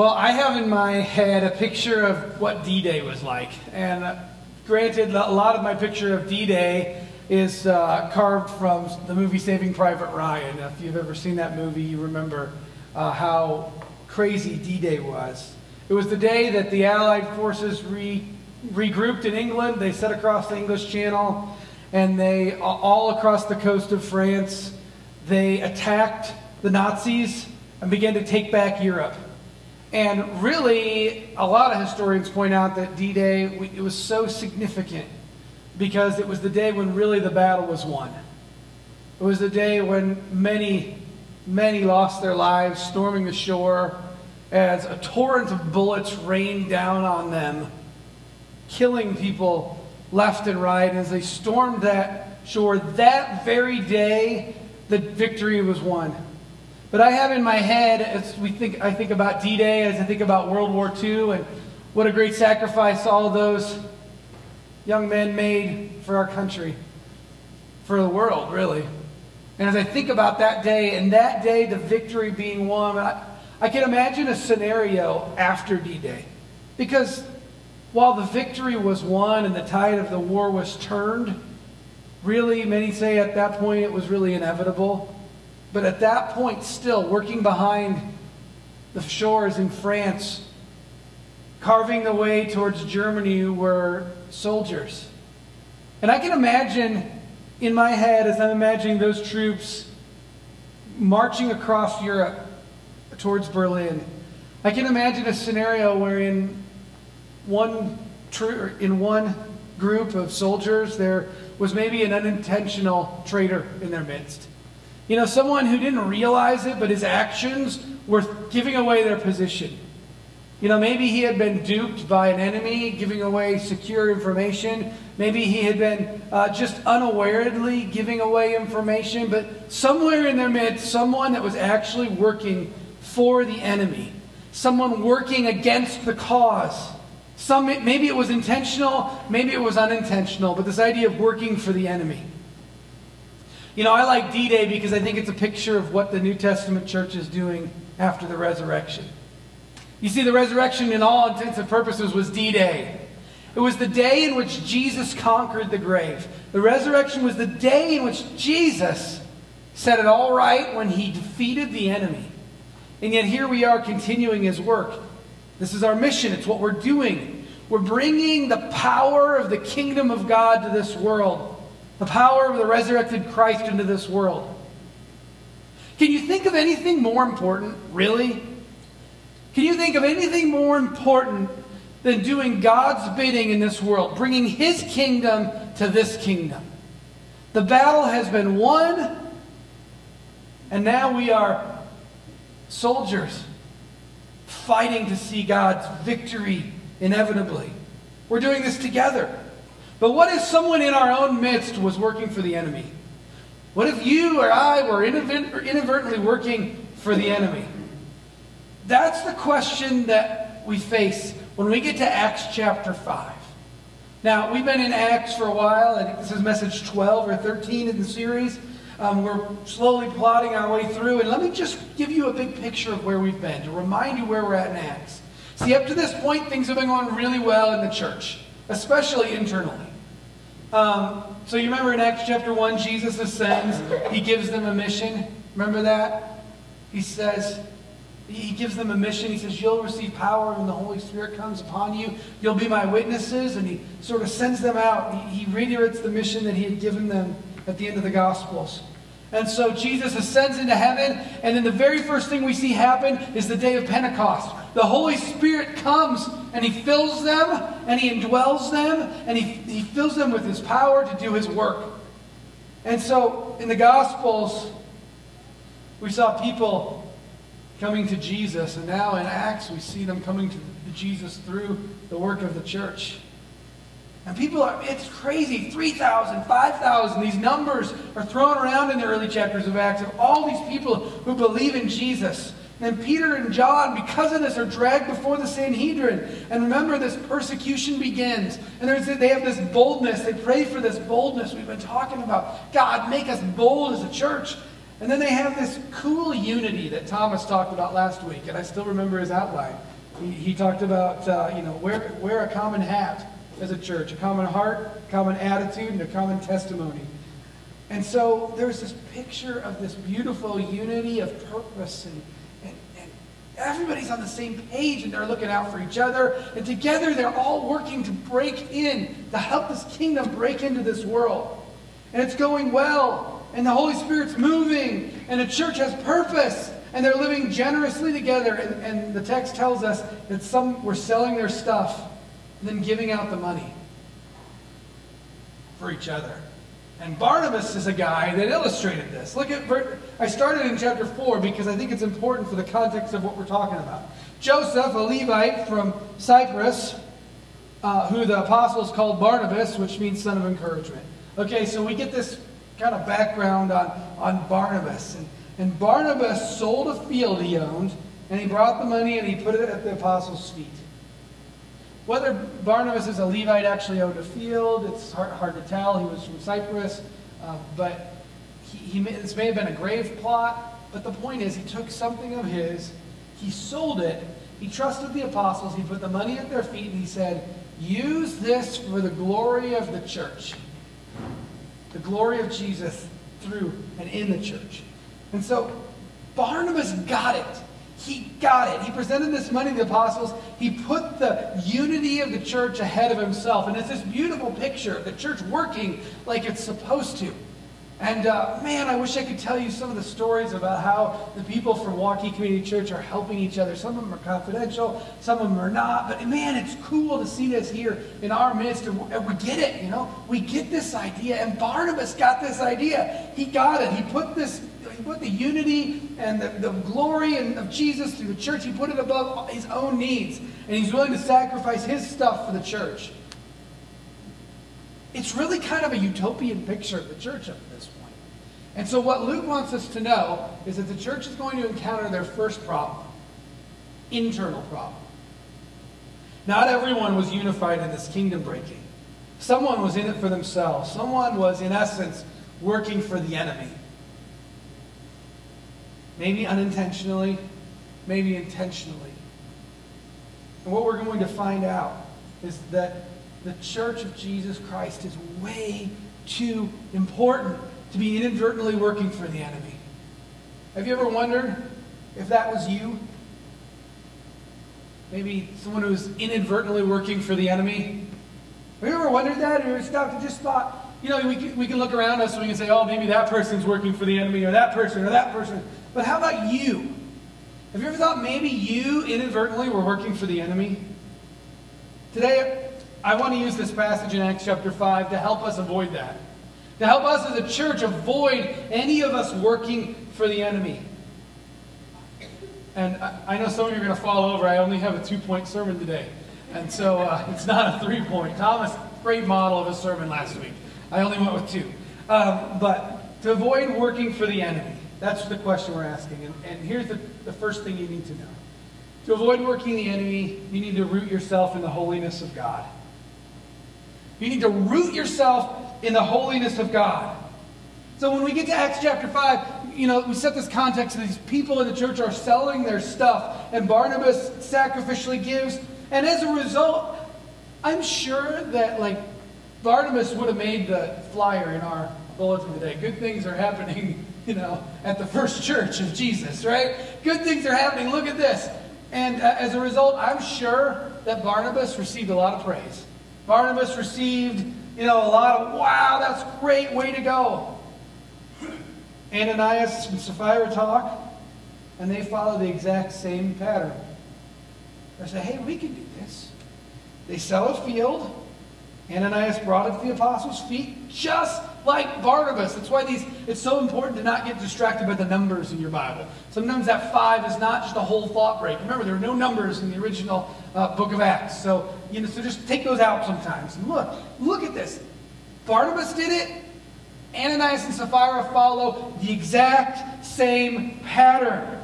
Well, I have in my head a picture of what D Day was like. And uh, granted, a lot of my picture of D Day is uh, carved from the movie Saving Private Ryan. If you've ever seen that movie, you remember uh, how crazy D Day was. It was the day that the Allied forces re- regrouped in England. They set across the English Channel and they, all across the coast of France, they attacked the Nazis and began to take back Europe. And really, a lot of historians point out that D Day it was so significant because it was the day when really the battle was won. It was the day when many, many lost their lives storming the shore as a torrent of bullets rained down on them, killing people left and right. As they stormed that shore, that very day, the victory was won. But I have in my head, as we think, I think about D-Day, as I think about World War II, and what a great sacrifice all those young men made for our country, for the world, really. And as I think about that day, and that day, the victory being won, I, I can imagine a scenario after D-Day. Because while the victory was won and the tide of the war was turned, really, many say at that point it was really inevitable. But at that point, still working behind the shores in France, carving the way towards Germany were soldiers. And I can imagine in my head, as I'm imagining those troops marching across Europe towards Berlin, I can imagine a scenario wherein one tr- in one group of soldiers there was maybe an unintentional traitor in their midst. You know, someone who didn't realize it, but his actions were giving away their position. You know, maybe he had been duped by an enemy, giving away secure information. Maybe he had been uh, just unawarely giving away information. But somewhere in their midst, someone that was actually working for the enemy, someone working against the cause. Some, maybe it was intentional, maybe it was unintentional, but this idea of working for the enemy. You know, I like D Day because I think it's a picture of what the New Testament church is doing after the resurrection. You see, the resurrection, in all intents and purposes, was D Day. It was the day in which Jesus conquered the grave. The resurrection was the day in which Jesus set it all right when he defeated the enemy. And yet, here we are continuing his work. This is our mission, it's what we're doing. We're bringing the power of the kingdom of God to this world the power of the resurrected Christ into this world. Can you think of anything more important, really? Can you think of anything more important than doing God's bidding in this world, bringing His kingdom to this kingdom? The battle has been won, and now we are soldiers fighting to see God's victory inevitably. We're doing this together. But what if someone in our own midst was working for the enemy? What if you or I were inadvertently working for the enemy? That's the question that we face when we get to Acts chapter 5. Now, we've been in Acts for a while. I think this is message 12 or 13 in the series. Um, we're slowly plodding our way through. And let me just give you a big picture of where we've been to remind you where we're at in Acts. See, up to this point, things have been going really well in the church, especially internally. Um, so you remember in Acts chapter 1, Jesus ascends. He gives them a mission. Remember that? He says, he gives them a mission. He says, You'll receive power when the Holy Spirit comes upon you. You'll be my witnesses. And he sort of sends them out. He, he reiterates the mission that he had given them at the end of the Gospels. And so Jesus ascends into heaven, and then the very first thing we see happen is the day of Pentecost. The Holy Spirit comes and He fills them and He indwells them and He, he fills them with His power to do His work. And so in the Gospels, we saw people coming to Jesus, and now in Acts, we see them coming to Jesus through the work of the church. And people are, it's crazy 3,000, 5,000. These numbers are thrown around in the early chapters of Acts of all these people who believe in Jesus. And Peter and John, because of this, are dragged before the Sanhedrin. And remember, this persecution begins. And they have this boldness. They pray for this boldness we've been talking about. God, make us bold as a church. And then they have this cool unity that Thomas talked about last week, and I still remember his outline. He, he talked about, uh, you know, wear, wear a common hat as a church, a common heart, common attitude, and a common testimony. And so there's this picture of this beautiful unity of purpose, and everybody's on the same page, and they're looking out for each other. And together they're all working to break in, to help this kingdom break into this world. And it's going well and the Holy Spirit's moving, and the church has purpose, and they're living generously together. And, and the text tells us that some were selling their stuff and then giving out the money for each other. And Barnabas is a guy that illustrated this. Look at, I started in chapter 4 because I think it's important for the context of what we're talking about. Joseph, a Levite from Cyprus, uh, who the apostles called Barnabas, which means son of encouragement. Okay, so we get this kind of background on, on Barnabas. And, and Barnabas sold a field he owned, and he brought the money and he put it at the apostles' feet. Whether Barnabas is a Levite actually owned a field, it's hard, hard to tell. He was from Cyprus, uh, but he, he may, this may have been a grave plot. But the point is, he took something of his, he sold it, he trusted the apostles, he put the money at their feet, and he said, Use this for the glory of the church the glory of Jesus through and in the church. And so Barnabas got it. He got it. He presented this money to the apostles. He put the unity of the church ahead of himself. And it's this beautiful picture of the church working like it's supposed to. And uh, man, I wish I could tell you some of the stories about how the people from Waukee Community Church are helping each other. Some of them are confidential, some of them are not. But man, it's cool to see this here in our midst. And we get it, you know. We get this idea. And Barnabas got this idea. He got it. He put this, put the unity and the, the glory of Jesus through the church. He put it above his own needs. And he's willing to sacrifice his stuff for the church. It's really kind of a utopian picture of the church up this point. And so, what Luke wants us to know is that the church is going to encounter their first problem internal problem. Not everyone was unified in this kingdom breaking. Someone was in it for themselves. Someone was, in essence, working for the enemy. Maybe unintentionally, maybe intentionally. And what we're going to find out is that the church of Jesus Christ is way too important to be inadvertently working for the enemy. Have you ever wondered if that was you? Maybe someone who's inadvertently working for the enemy? Have you ever wondered that? Or stopped just thought, you know, we can, we can look around us and we can say, oh, maybe that person's working for the enemy, or that person, or that person. But how about you? Have you ever thought maybe you inadvertently were working for the enemy? Today, I want to use this passage in Acts chapter 5 to help us avoid that. To help us as a church avoid any of us working for the enemy. And I know some of you are going to fall over. I only have a two point sermon today. And so uh, it's not a three point. Thomas, great model of a sermon last week. I only went with two. Um, but to avoid working for the enemy, that's the question we're asking. And, and here's the, the first thing you need to know. To avoid working the enemy, you need to root yourself in the holiness of God. You need to root yourself in the holiness of God. So when we get to Acts chapter 5, you know, we set this context these people in the church are selling their stuff, and Barnabas sacrificially gives. And as a result, I'm sure that, like, Barnabas would have made the flyer in our bulletin today. Good things are happening, you know, at the first church of Jesus, right? Good things are happening. Look at this. And uh, as a result, I'm sure that Barnabas received a lot of praise. Barnabas received, you know, a lot of, wow, that's great, way to go. Ananias and Sapphira talk, and they follow the exact same pattern. They say, hey, we can do this. They sell a field. Ananias brought it to the apostles' feet, just like Barnabas. That's why these it's so important to not get distracted by the numbers in your Bible. Sometimes that five is not just a whole thought break. Remember, there are no numbers in the original uh, book of Acts. So, you know, so just take those out sometimes. And look, look at this. Barnabas did it. Ananias and Sapphira follow the exact same pattern,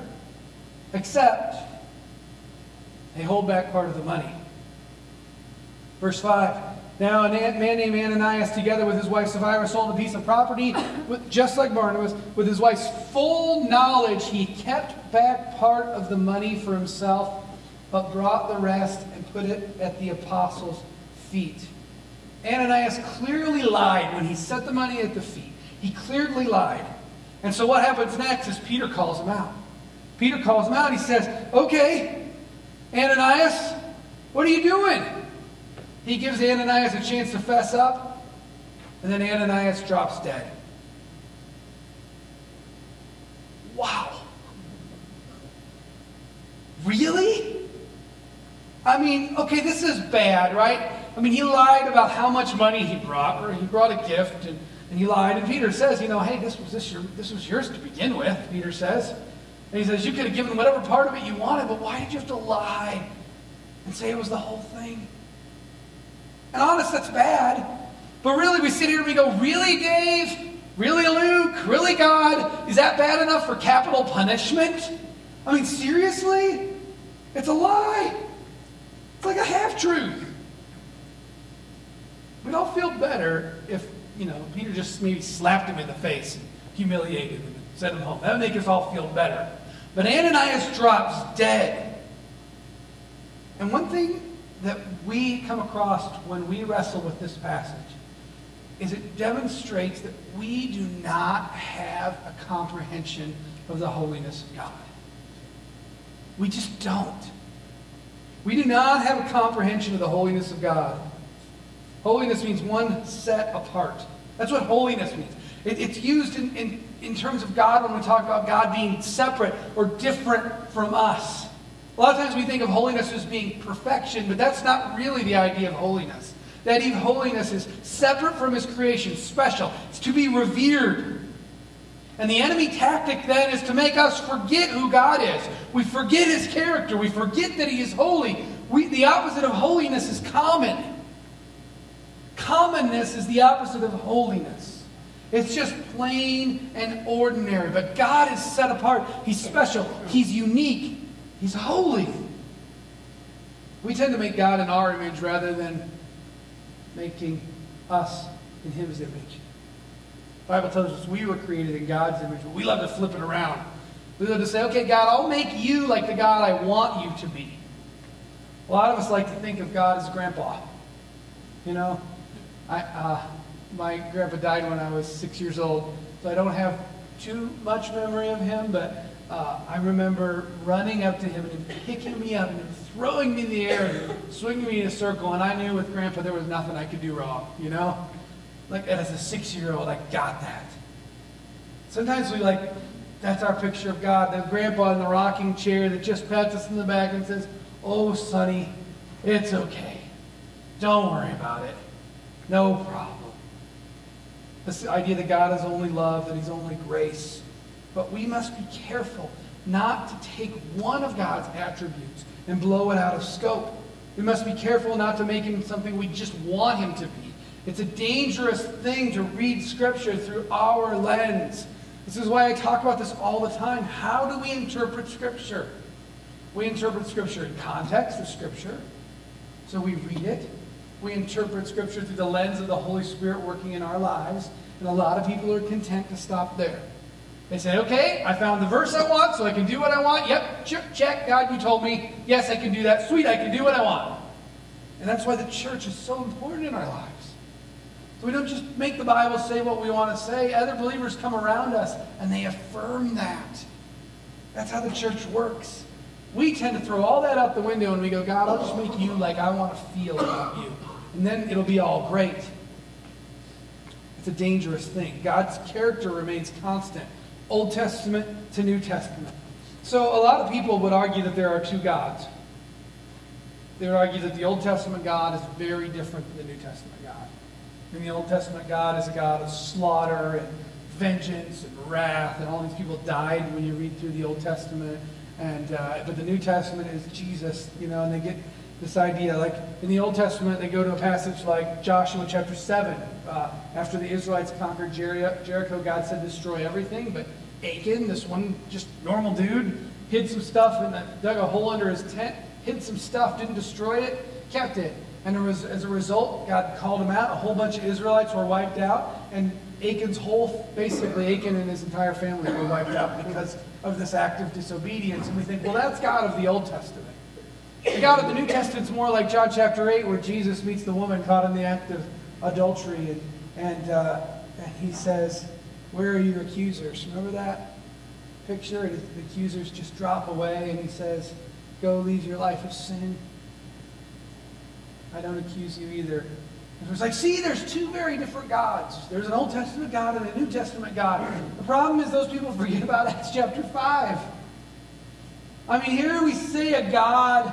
except they hold back part of the money. Verse 5 Now, a man named Ananias, together with his wife Sapphira, sold a piece of property, with, just like Barnabas. With his wife's full knowledge, he kept back part of the money for himself, but brought the rest and put it at the apostles' feet. Ananias clearly lied when he set the money at the feet. He clearly lied. And so what happens next is Peter calls him out. Peter calls him out. He says, Okay, Ananias, what are you doing? He gives Ananias a chance to fess up, and then Ananias drops dead. Wow. Really? I mean, okay, this is bad, right? I mean, he lied about how much money he brought, or he brought a gift, and, and he lied. And Peter says, you know, hey, this was this your, this was yours to begin with. Peter says, and he says, you could have given whatever part of it you wanted, but why did you have to lie and say it was the whole thing? And honest, that's bad. But really, we sit here and we go, really, Dave? Really, Luke? Really, God? Is that bad enough for capital punishment? I mean, seriously? It's a lie. It's like a half truth. We'd all feel better if, you know, Peter just maybe slapped him in the face and humiliated him and sent him home. That would make us all feel better. But Ananias drops dead. And one thing that we come across when we wrestle with this passage is it demonstrates that we do not have a comprehension of the holiness of God. We just don't. We do not have a comprehension of the holiness of God. Holiness means one set apart. That's what holiness means. It, it's used in, in, in terms of God when we talk about God being separate or different from us. A lot of times we think of holiness as being perfection, but that's not really the idea of holiness. The idea of holiness is separate from his creation, special. It's to be revered. And the enemy tactic then is to make us forget who God is. We forget his character. We forget that he is holy. We, the opposite of holiness is common. Commonness is the opposite of holiness. It's just plain and ordinary. But God is set apart. He's special. He's unique. He's holy. We tend to make God in our image rather than making us in His image. The Bible tells us we were created in God's image, but we love to flip it around. We love to say, okay, God, I'll make you like the God I want you to be. A lot of us like to think of God as grandpa. You know, I, uh, my grandpa died when I was six years old, so I don't have too much memory of him, but uh, I remember running up to him and picking me up and throwing me in the air and swinging me in a circle, and I knew with grandpa there was nothing I could do wrong, you know? Like, as a six-year-old, I got that. Sometimes we like, that's our picture of God, the grandpa in the rocking chair that just pats us in the back and says, oh, sonny, it's okay. Don't worry about it. No problem. This idea that God is only love, that He's only grace. But we must be careful not to take one of God's attributes and blow it out of scope. We must be careful not to make Him something we just want Him to be. It's a dangerous thing to read Scripture through our lens. This is why I talk about this all the time. How do we interpret Scripture? We interpret Scripture in context of Scripture. So we read it, we interpret Scripture through the lens of the Holy Spirit working in our lives, and a lot of people are content to stop there. They say, okay, I found the verse I want, so I can do what I want. Yep, check, check, God, you told me. Yes, I can do that. Sweet, I can do what I want. And that's why the church is so important in our lives. So we don't just make the Bible say what we want to say. Other believers come around us and they affirm that. That's how the church works. We tend to throw all that out the window and we go, God, I'll just make you like I want to feel about you and then it'll be all great. It's a dangerous thing. God's character remains constant, Old Testament to New Testament. So a lot of people would argue that there are two gods. They would argue that the Old Testament God is very different than the New Testament God. In the Old Testament God is a God of slaughter and vengeance and wrath, and all these people died when you read through the Old Testament. And uh, but the New Testament is Jesus, you know, and they get this idea. Like in the Old Testament, they go to a passage like Joshua chapter 7. Uh, after the Israelites conquered Jer- Jericho, God said, destroy everything. But Achan, this one just normal dude, hid some stuff and dug a hole under his tent, hid some stuff, didn't destroy it, kept it. And as a result, God called him out. A whole bunch of Israelites were wiped out. And Achan's whole, basically, Achan and his entire family were wiped out because of this act of disobedience. And we think, well, that's God of the Old Testament. The God of the New Testament's more like John chapter 8, where Jesus meets the woman caught in the act of adultery. And, and, uh, and he says, Where are your accusers? Remember that picture? And the accusers just drop away, and he says, Go leave your life of sin. I don't accuse you either. And it's like, see, there's two very different gods. There's an Old Testament God and a New Testament God. The problem is those people forget about Acts chapter 5. I mean, here we see a God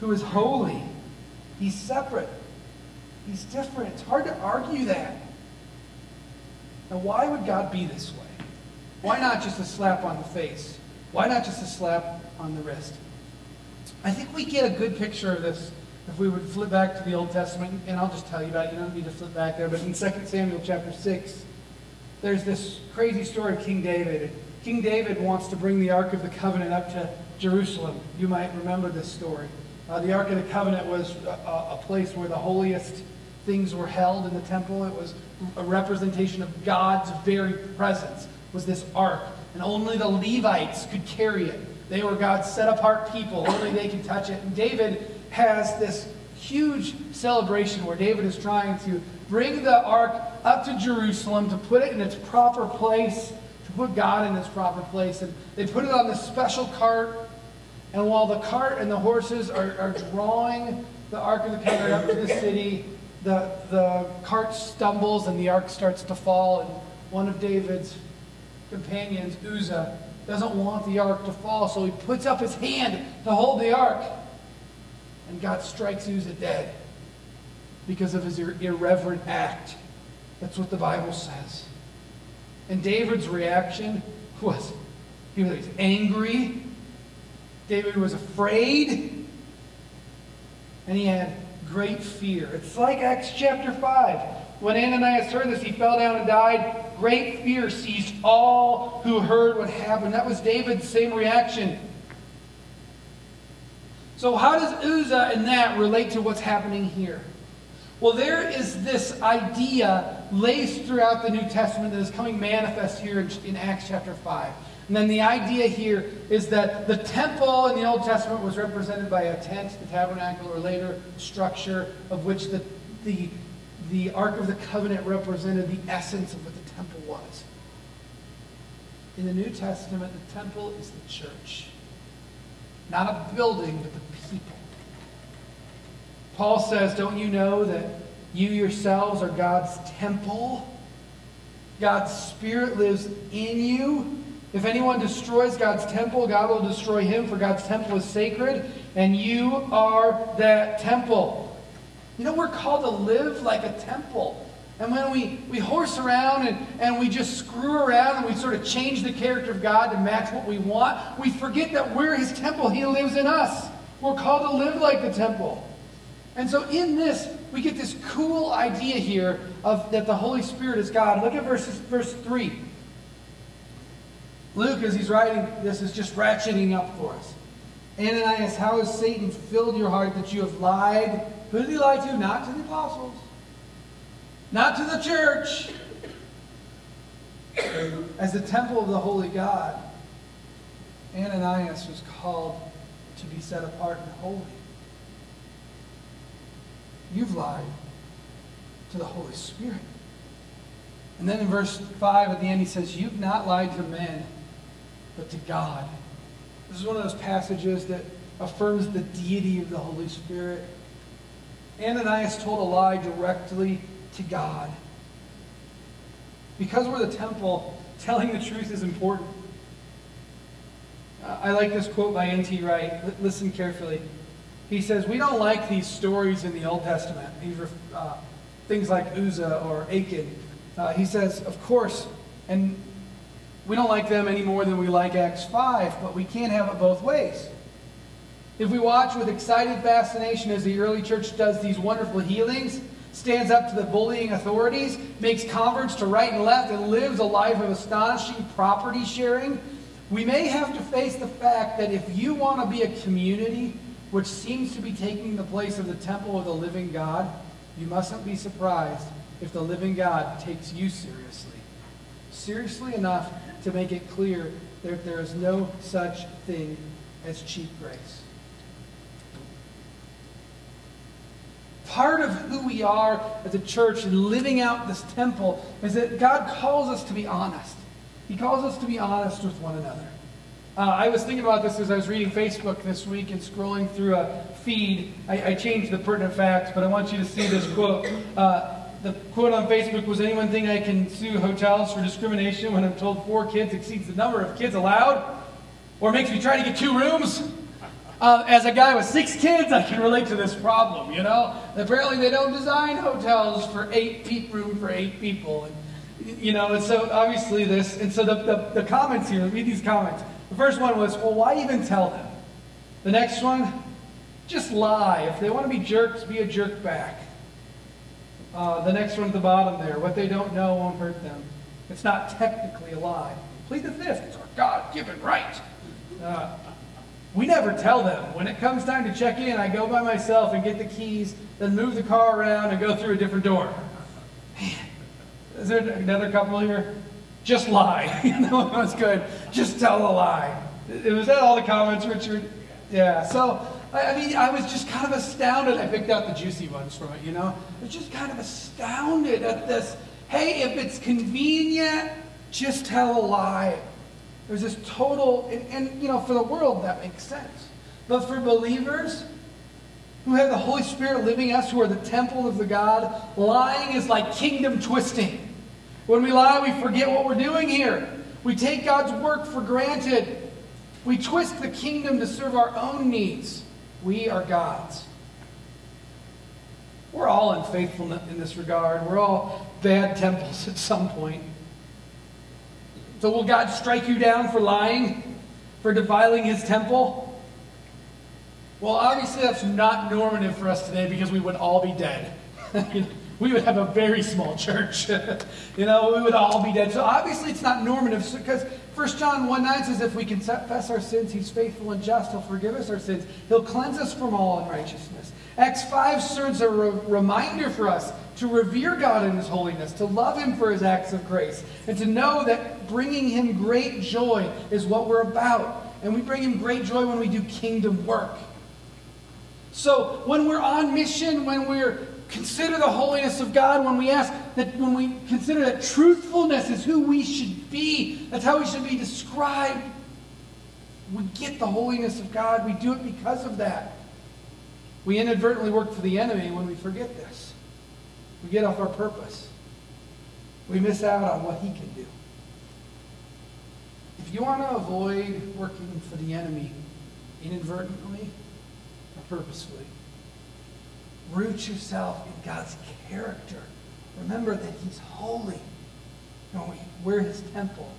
who is holy. He's separate. He's different. It's hard to argue that. Now, why would God be this way? Why not just a slap on the face? Why not just a slap on the wrist? I think we get a good picture of this if we would flip back to the Old Testament, and I'll just tell you about it. You don't need to flip back there, but in 2 Samuel chapter 6, there's this crazy story of King David. King David wants to bring the Ark of the Covenant up to Jerusalem. You might remember this story. Uh, the Ark of the Covenant was a, a place where the holiest things were held in the temple. It was a representation of God's very presence, was this ark. And only the Levites could carry it. They were God's set apart people. Only they could touch it. And David has this huge celebration where David is trying to bring the ark up to Jerusalem to put it in its proper place, to put God in its proper place. And they put it on this special cart. And while the cart and the horses are, are drawing the Ark of the Covenant up to the city, the, the cart stumbles and the ark starts to fall. And one of David's companions, Uzzah, doesn't want the ark to fall, so he puts up his hand to hold the ark. And God strikes Uzzah dead because of his irreverent act. That's what the Bible says. And David's reaction was he was angry. David was afraid. And he had great fear. It's like Acts chapter 5. When Ananias heard this, he fell down and died. Great fear seized all who heard what happened. That was David's same reaction. So, how does Uzzah and that relate to what's happening here? Well, there is this idea laced throughout the New Testament that is coming manifest here in, Acts chapter 5. And then the idea here is that the temple in the Old Testament was represented by a tent, the tabernacle, or later structure of which the, the, the Ark of the Covenant represented the essence of what the temple was. In the New Testament, the temple is the church. Not a building, but the people. Paul says, Don't you know that you yourselves are God's temple? God's Spirit lives in you. If anyone destroys God's temple, God will destroy him, for God's temple is sacred, and you are that temple. You know, we're called to live like a temple. And when we, we horse around and, and we just screw around and we sort of change the character of God to match what we want, we forget that we're his temple. He lives in us. We're called to live like the temple. And so in this, we get this cool idea here of that the Holy Spirit is God. Look at verses, verse 3. Luke, as he's writing this, is just ratcheting up for us. Ananias, how has Satan filled your heart that you have lied? Who did he lie to? Not to the apostles, not to the church. As the temple of the holy God, Ananias was called to be set apart and holy. You've lied to the Holy Spirit. And then in verse 5 at the end, he says, You've not lied to men but to God. This is one of those passages that affirms the deity of the Holy Spirit. Ananias told a lie directly to God. Because we're the temple, telling the truth is important. I like this quote by N.T. Wright. L- listen carefully. He says, We don't like these stories in the Old Testament, these uh, things like Uzzah or Achan. Uh, he says, Of course, and we don't like them any more than we like Acts 5, but we can't have it both ways. If we watch with excited fascination as the early church does these wonderful healings, stands up to the bullying authorities, makes converts to right and left, and lives a life of astonishing property sharing, we may have to face the fact that if you want to be a community which seems to be taking the place of the temple of the living God, you mustn't be surprised if the living God takes you seriously. Seriously enough to make it clear that there is no such thing as cheap grace. Part of who we are as a church and living out this temple is that God calls us to be honest. He calls us to be honest with one another. Uh, I was thinking about this as I was reading Facebook this week and scrolling through a feed. I, I changed the pertinent facts, but I want you to see this quote. Uh, the quote on Facebook was anyone think I can sue hotels for discrimination when I'm told four kids exceeds the number of kids allowed? Or makes me try to get two rooms? Uh, as a guy with six kids, I can relate to this problem, you know? Apparently they don't design hotels for eight feet room for eight people. And, you know, and so obviously this, and so the, the, the comments here, read these comments. The first one was, well, why even tell them? The next one, just lie. If they want to be jerks, be a jerk back. Uh, the next one at the bottom there, what they don't know won't hurt them. It's not technically a lie. Plead the fifth. It's our God-given right. Uh, we never tell them. When it comes time to check in, I go by myself and get the keys, then move the car around and go through a different door. Man, is there another couple here? Just lie. that one was good. Just tell a lie. Was that all the comments, Richard? Yeah. So, I mean, I was just kind of astounded. I picked out the juicy ones from it, you know? I was just kind of astounded at this. Hey, if it's convenient, just tell a lie. There's this total, and, and you know, for the world, that makes sense. But for believers, who have the Holy Spirit living us, who are the temple of the God, lying is like kingdom twisting. When we lie, we forget what we're doing here. We take God's work for granted. We twist the kingdom to serve our own needs. We are God's. We're all unfaithful in this regard. We're all bad temples at some point. So, will God strike you down for lying, for defiling his temple? Well, obviously, that's not normative for us today because we would all be dead. we would have a very small church. you know, we would all be dead. So obviously it's not normative because 1 John 1 9 says, if we confess our sins, he's faithful and just. He'll forgive us our sins. He'll cleanse us from all unrighteousness. Acts 5 serves a re- reminder for us to revere God in his holiness, to love him for his acts of grace, and to know that bringing him great joy is what we're about. And we bring him great joy when we do kingdom work. So when we're on mission, when we're consider the holiness of God, when we ask that, when we consider that truthfulness is who we should be, that's how we should be described, we get the holiness of God. We do it because of that. We inadvertently work for the enemy when we forget this. We get off our purpose. We miss out on what he can do. If you want to avoid working for the enemy inadvertently or purposefully, Root yourself in God's character. Remember that He's holy. You know, we're His temple.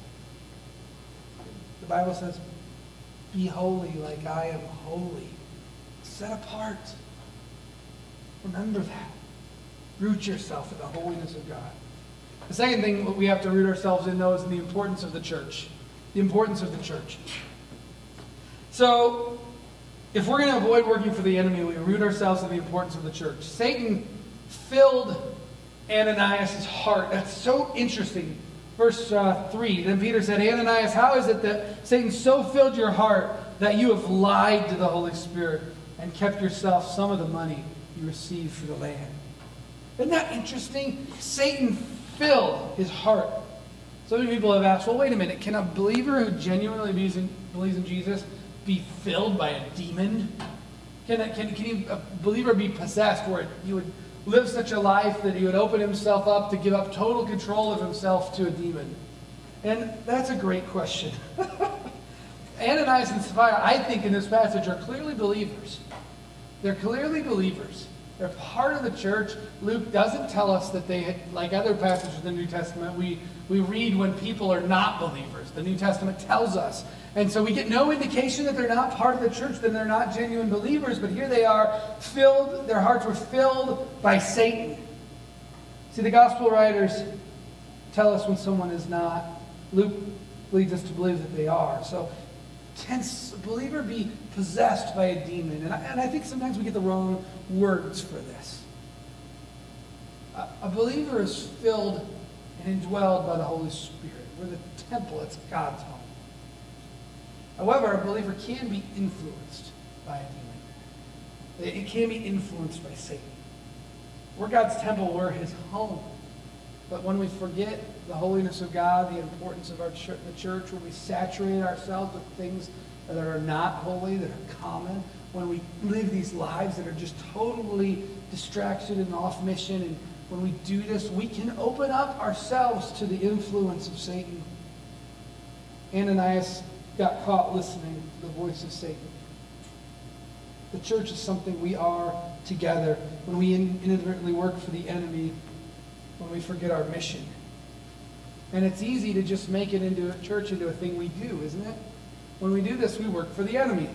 The Bible says, Be holy like I am holy. Set apart. Remember that. Root yourself in the holiness of God. The second thing we have to root ourselves in, though, is the importance of the church. The importance of the church. So, if we're going to avoid working for the enemy, we root ourselves in the importance of the church. Satan filled Ananias' heart. That's so interesting. Verse uh, 3 Then Peter said, Ananias, how is it that Satan so filled your heart that you have lied to the Holy Spirit and kept yourself some of the money you received for the land? Isn't that interesting? Satan filled his heart. So many people have asked, well, wait a minute, can a believer who genuinely believes in, believes in Jesus be filled by a demon? Can, can, can a believer be possessed where he would live such a life that he would open himself up to give up total control of himself to a demon? And that's a great question. Ananias and Sapphira, I think, in this passage are clearly believers. They're clearly believers. They're part of the church. Luke doesn't tell us that they, like other passages in the New Testament, we, we read when people are not believers. The New Testament tells us and so we get no indication that they're not part of the church, that they're not genuine believers, but here they are, filled, their hearts were filled by Satan. See, the gospel writers tell us when someone is not. Luke leads us to believe that they are. So tense a believer be possessed by a demon? And I, and I think sometimes we get the wrong words for this. A, a believer is filled indwelled by the Holy Spirit. We're the temple, it's God's home. However, a believer can be influenced by a demon. It can be influenced by Satan. We're God's temple, we're his home. But when we forget the holiness of God, the importance of our the church, when we saturate ourselves with things that are not holy, that are common, when we live these lives that are just totally distracted and off mission, and when we do this, we can open up ourselves to the influence of Satan. Ananias got caught listening to the voice of Satan. The church is something we are together. When we inadvertently work for the enemy, when we forget our mission. And it's easy to just make it into a church into a thing we do, isn't it? When we do this, we work for the enemy.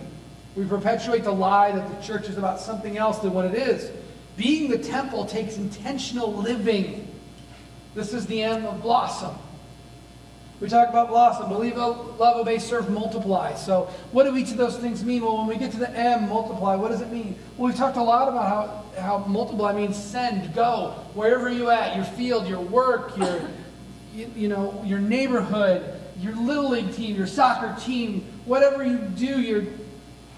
We perpetuate the lie that the church is about something else than what it is. Being the temple takes intentional living. This is the end of Blossom. We talk about blossom, believe, love, obey, serve, multiply. So, what do each of those things mean? Well, when we get to the M, multiply, what does it mean? Well, we've talked a lot about how, how multiply means send, go, wherever you at, your field, your work, your, you, you know, your neighborhood, your little league team, your soccer team, whatever you do, your,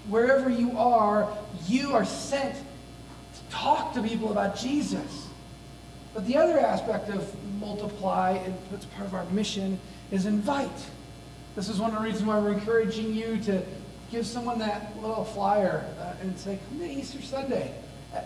wherever you are, you are sent talk to people about Jesus. But the other aspect of multiply, and it's part of our mission, is invite. This is one of the reasons why we're encouraging you to give someone that little flyer uh, and say, come to Easter Sunday. Uh,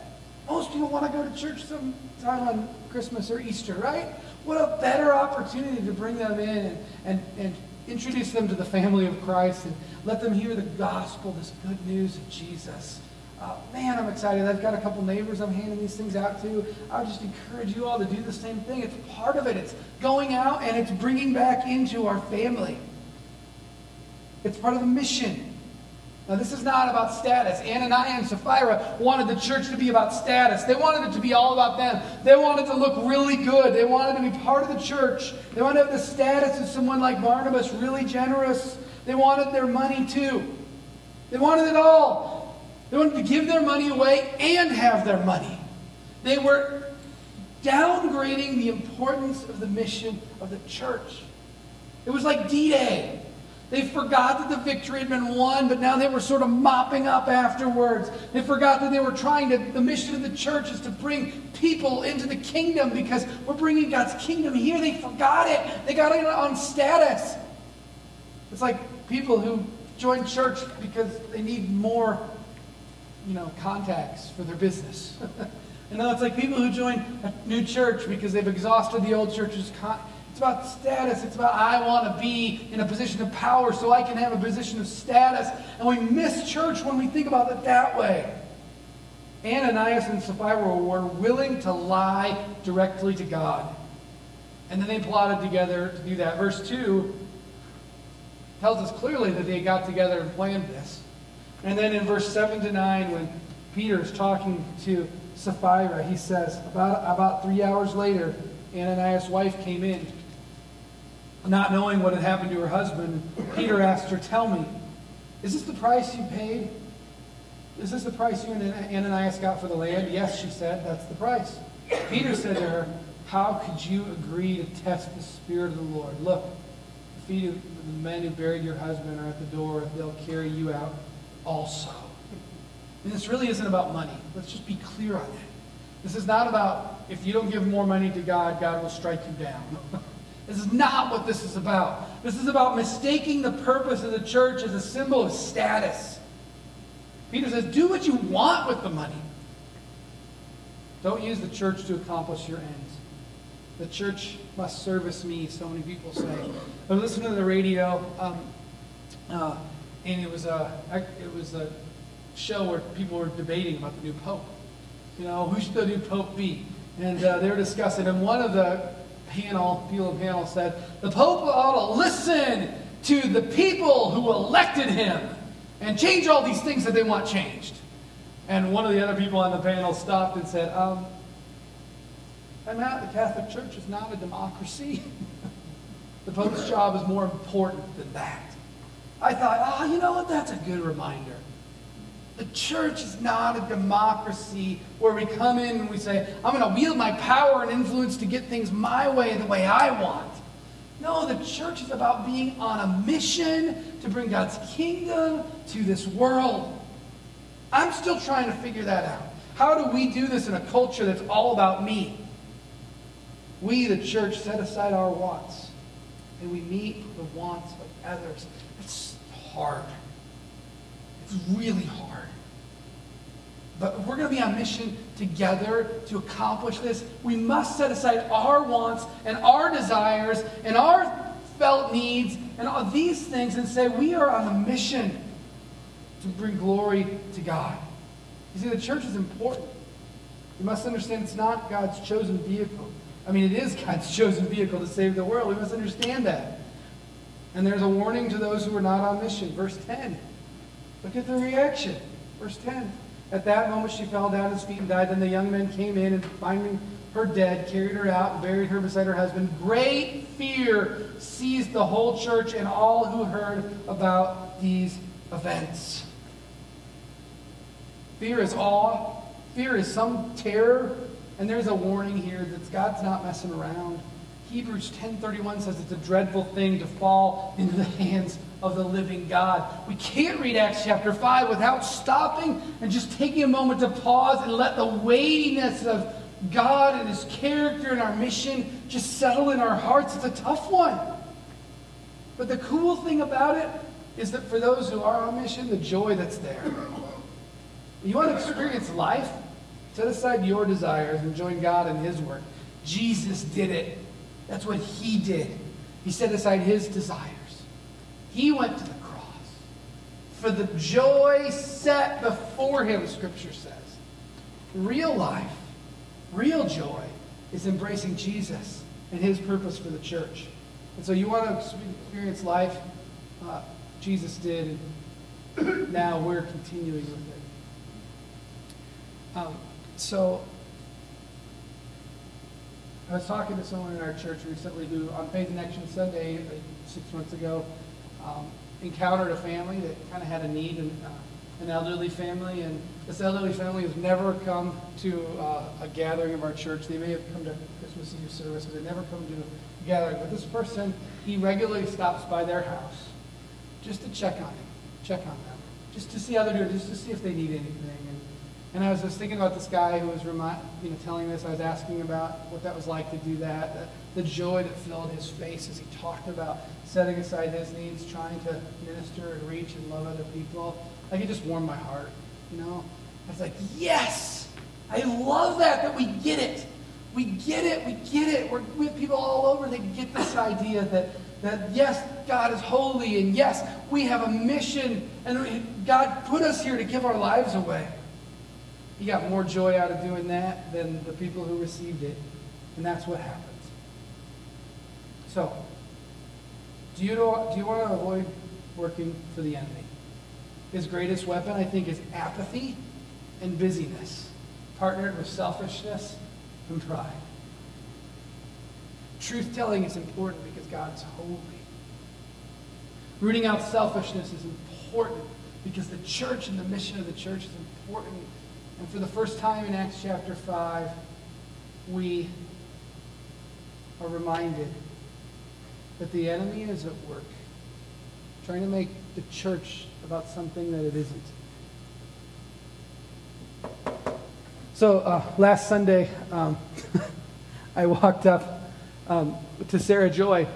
most people want to go to church sometime on Christmas or Easter, right? What a better opportunity to bring them in and, and, and introduce them to the family of Christ and let them hear the gospel, this good news of Jesus. Uh, man, I'm excited. I've got a couple neighbors I'm handing these things out to. I would just encourage you all to do the same thing. It's part of it. It's going out and it's bringing back into our family. It's part of the mission. Now, this is not about status. Ananias and Sapphira wanted the church to be about status. They wanted it to be all about them. They wanted to look really good. They wanted to be part of the church. They wanted to have the status of someone like Barnabas, really generous. They wanted their money too. They wanted it all. They wanted to give their money away and have their money. They were downgrading the importance of the mission of the church. It was like D Day. They forgot that the victory had been won, but now they were sort of mopping up afterwards. They forgot that they were trying to, the mission of the church is to bring people into the kingdom because we're bringing God's kingdom here. They forgot it. They got it on status. It's like people who join church because they need more you know, contacts for their business. you know, it's like people who join a new church because they've exhausted the old church's con- it's about status. It's about I want to be in a position of power so I can have a position of status. And we miss church when we think about it that way. Ananias and Sapphira were willing to lie directly to God. And then they plotted together to do that. Verse 2 tells us clearly that they got together and planned this. And then in verse 7 to 9, when Peter is talking to Sapphira, he says, about, about three hours later, Ananias' wife came in. Not knowing what had happened to her husband, Peter asked her, Tell me, is this the price you paid? Is this the price you and Ananias got for the land? Yes, she said, that's the price. Peter said to her, How could you agree to test the Spirit of the Lord? Look, the feet of the men who buried your husband are at the door. They'll carry you out also. And this really isn't about money. Let's just be clear on that. This is not about if you don't give more money to God, God will strike you down. this is not what this is about. This is about mistaking the purpose of the church as a symbol of status. Peter says, do what you want with the money. Don't use the church to accomplish your ends. The church must service me, so many people say. Was listening to the radio. Um, uh, and it was a it was a show where people were debating about the new pope. You know, who should the new pope be? And uh, they were discussing, and one of the panel people panel said the pope ought to listen to the people who elected him and change all these things that they want changed. And one of the other people on the panel stopped and said, um, "I'm not. The Catholic Church is not a democracy. the pope's job is more important than that." I thought, oh, you know what? That's a good reminder. The church is not a democracy where we come in and we say, I'm going to wield my power and influence to get things my way, the way I want. No, the church is about being on a mission to bring God's kingdom to this world. I'm still trying to figure that out. How do we do this in a culture that's all about me? We, the church, set aside our wants and we meet the wants of others. It's hard. It's really hard. But if we're going to be on mission together to accomplish this, we must set aside our wants and our desires and our felt needs and all these things and say we are on a mission to bring glory to God. You see, the church is important. You must understand it's not God's chosen vehicle. I mean, it is God's chosen vehicle to save the world. We must understand that. And there's a warning to those who are not on mission. Verse 10. Look at the reaction. Verse 10. At that moment she fell down at his feet and died. Then the young men came in and finding her dead, carried her out and buried her beside her husband. Great fear seized the whole church and all who heard about these events. Fear is awe. Fear is some terror. And there's a warning here that God's not messing around. Hebrews 10:31 says it's a dreadful thing to fall into the hands of the living God. We can't read Acts chapter 5 without stopping and just taking a moment to pause and let the weightiness of God and his character and our mission just settle in our hearts. It's a tough one. But the cool thing about it is that for those who are on mission, the joy that's there. You want to experience life? Set aside your desires and join God in His work. Jesus did it. That's what He did. He set aside His desires. He went to the cross for the joy set before Him, Scripture says. Real life, real joy, is embracing Jesus and His purpose for the church. And so you want to experience life? Uh, Jesus did, and now we're continuing with it. Um, so, I was talking to someone in our church recently who, on Faith in Action Sunday, uh, six months ago, um, encountered a family that kind of had a need, and, uh, an elderly family, and this elderly family has never come to uh, a gathering of our church. They may have come to Christmas Eve service, but they never come to a gathering. But this person, he regularly stops by their house just to check on him, check on them, just to see how they're doing, just to see if they need anything. And I was just thinking about this guy who was you know, telling this. I was asking about what that was like to do that, the, the joy that filled his face as he talked about setting aside his needs, trying to minister and reach and love other people. Like it just warmed my heart, you know. I was like, yes, I love that that we get it. We get it. We get it. We're, we have people all over that get this idea that that yes, God is holy, and yes, we have a mission, and God put us here to give our lives away. He got more joy out of doing that than the people who received it. And that's what happens. So, do you, do you want to avoid working for the enemy? His greatest weapon, I think, is apathy and busyness, partnered with selfishness and pride. Truth telling is important because God is holy. Rooting out selfishness is important because the church and the mission of the church is important and for the first time in Acts chapter 5, we are reminded that the enemy is at work, trying to make the church about something that it isn't. So uh, last Sunday, um, I walked up um, to Sarah Joy.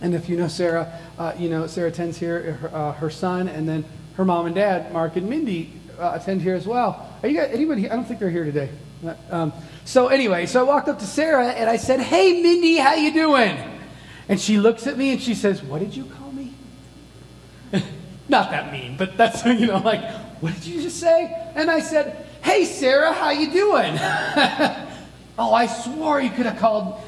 And if you know Sarah, uh, you know Sarah attends here, her, uh, her son, and then her mom and dad, Mark and Mindy, uh, attend here as well. Are you guys, anybody? I don't think they're here today. Um, so anyway, so I walked up to Sarah and I said, "Hey, Mindy, how you doing?" And she looks at me and she says, "What did you call me?" Not that mean, but that's you know, like, what did you just say? And I said, "Hey, Sarah, how you doing?" oh, I swore you could have called,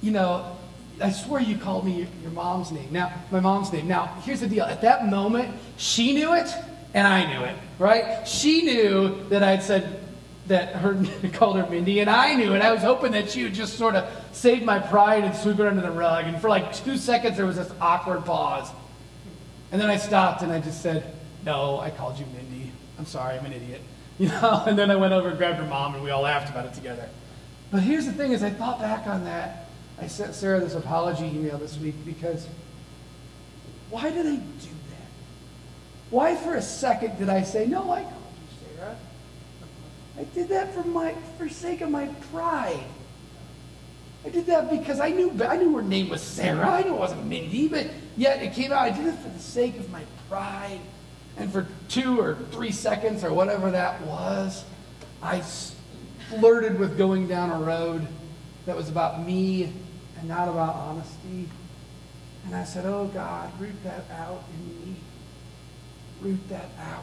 you know, I swear you called me your, mom's name. Now, my mom's name. Now, here's the deal. At that moment, she knew it, and I knew it, right? She knew that I'd said that her called her Mindy, and I knew it. I was hoping that she would just sort of save my pride and sweep it under the rug. And for like two seconds, there was this awkward pause. And then I stopped and I just said, no, I called you Mindy. I'm sorry, I'm an idiot. You know, and then I went over and grabbed her mom and we all laughed about it together. But here's the thing, as I thought back on that, I sent Sarah this apology email this week because why did I do? Why for a second did I say, no, I called you Sarah? I did that for my for sake of my pride. I did that because I knew I knew her name was Sarah. I knew it wasn't Mindy, but yet it came out. I did it for the sake of my pride. And for two or three seconds or whatever that was, I flirted with going down a road that was about me and not about honesty. And I said, Oh God, root that out in me. Root that out.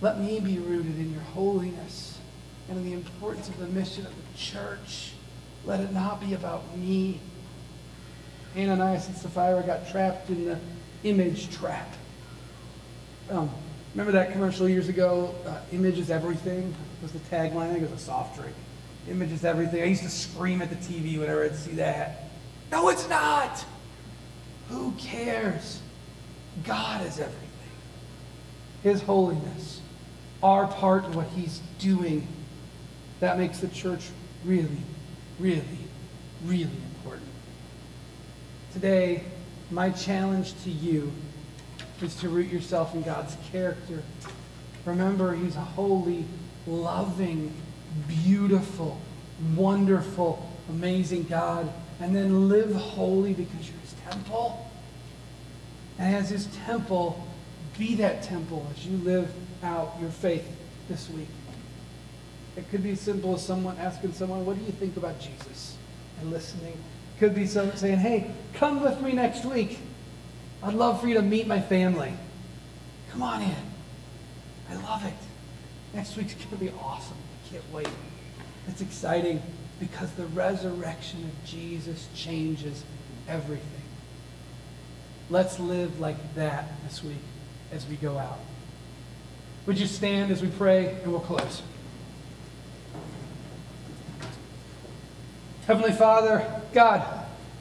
Let me be rooted in your holiness and in the importance of the mission of the church. Let it not be about me. Ananias and Sapphira got trapped in the image trap. Um, remember that commercial years ago? Uh, image is everything was the tagline. I think it was a soft drink. Image is everything. I used to scream at the TV whenever I'd see that. No, it's not. Who cares? God is everything. His holiness, our part in what He's doing, that makes the church really, really, really important. Today, my challenge to you is to root yourself in God's character. Remember, He's a holy, loving, beautiful, wonderful, amazing God. And then live holy because you're His temple. And as His temple, be that temple as you live out your faith this week. It could be as simple as someone asking someone, What do you think about Jesus? and listening. It could be someone saying, Hey, come with me next week. I'd love for you to meet my family. Come on in. I love it. Next week's going to be awesome. I can't wait. It's exciting because the resurrection of Jesus changes everything. Let's live like that this week as we go out. Would you stand as we pray and we'll close? Heavenly Father, God,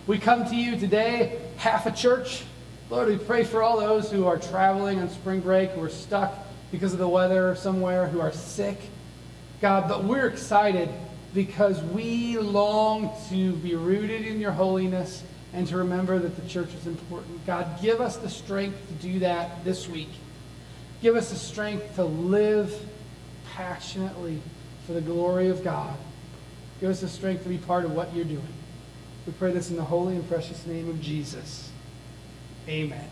we come to you today, half a church. Lord, we pray for all those who are traveling on spring break, who are stuck because of the weather somewhere, who are sick. God, but we're excited because we long to be rooted in your holiness and to remember that the church is important. God, give us the strength to do that this week. Give us the strength to live passionately for the glory of God. Give us the strength to be part of what you're doing. We pray this in the holy and precious name of Jesus. Amen.